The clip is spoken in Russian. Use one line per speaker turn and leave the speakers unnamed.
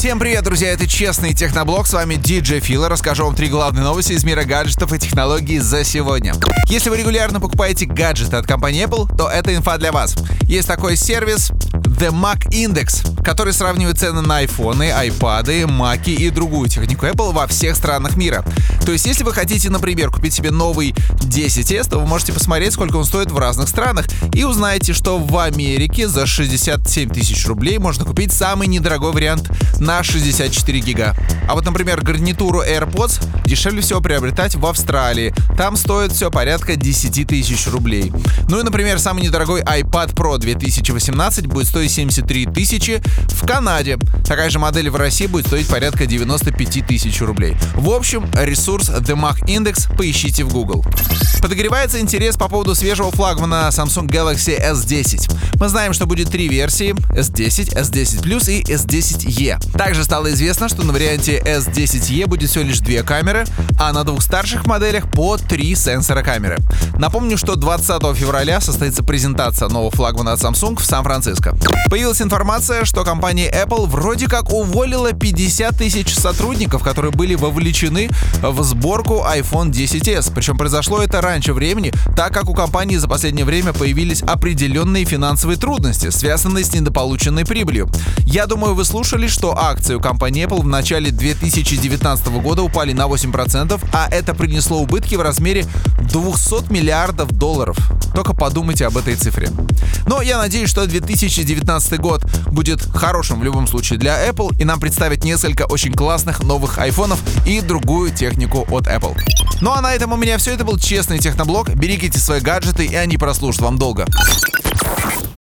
Всем привет, друзья, это Честный Техноблог, с вами DJ Фила. Расскажу вам три главные новости из мира гаджетов и технологий за сегодня. Если вы регулярно покупаете гаджеты от компании Apple, то это инфа для вас. Есть такой сервис The Mac Index, который сравнивает цены на айфоны, айпады, маки и другую технику Apple во всех странах мира. То есть, если вы хотите, например, купить себе новый 10s, то вы можете посмотреть, сколько он стоит в разных странах, и узнаете, что в Америке за 67 тысяч рублей можно купить самый недорогой вариант на 64 гига. А вот, например, гарнитуру AirPods дешевле всего приобретать в Австралии. Там стоит все порядка 10 тысяч рублей. Ну и, например, самый недорогой iPad Pro 2018 будет стоить 73 тысячи в Канаде. Такая же модель в России будет стоить порядка 95 тысяч рублей. В общем, ресурс The Mac Index поищите в Google. Подогревается интерес по поводу свежего флагмана Samsung Galaxy S10. Мы знаем, что будет три версии S10, S10 Plus и S10e. Также стало известно, что на варианте S10e будет всего лишь две камеры, а на двух старших моделях по три сенсора камеры. Напомню, что 20 февраля состоится презентация нового флагмана от Samsung в Сан-Франциско. Появилась информация, что компания Apple вроде как уволила 50 тысяч сотрудников, которые были вовлечены в сборку iPhone 10s. Причем произошло это раньше времени, так как у компании за последнее время появились определенные финансовые трудности, связанные с недополученной прибылью. Я думаю, вы слушали, что акции у компании Apple в начале 2019 года упали на 8%, а это принесло убытки в размере 200 миллиардов долларов. Только подумайте об этой цифре. Но я надеюсь, что 2019 год будет хорошим в любом случае для Apple, и нам представят несколько очень классных новых айфонов и другую технику от Apple. Ну а на этом у меня все. Это был честный техноблог. Берегите свои гаджеты, и они прослужат вам долго.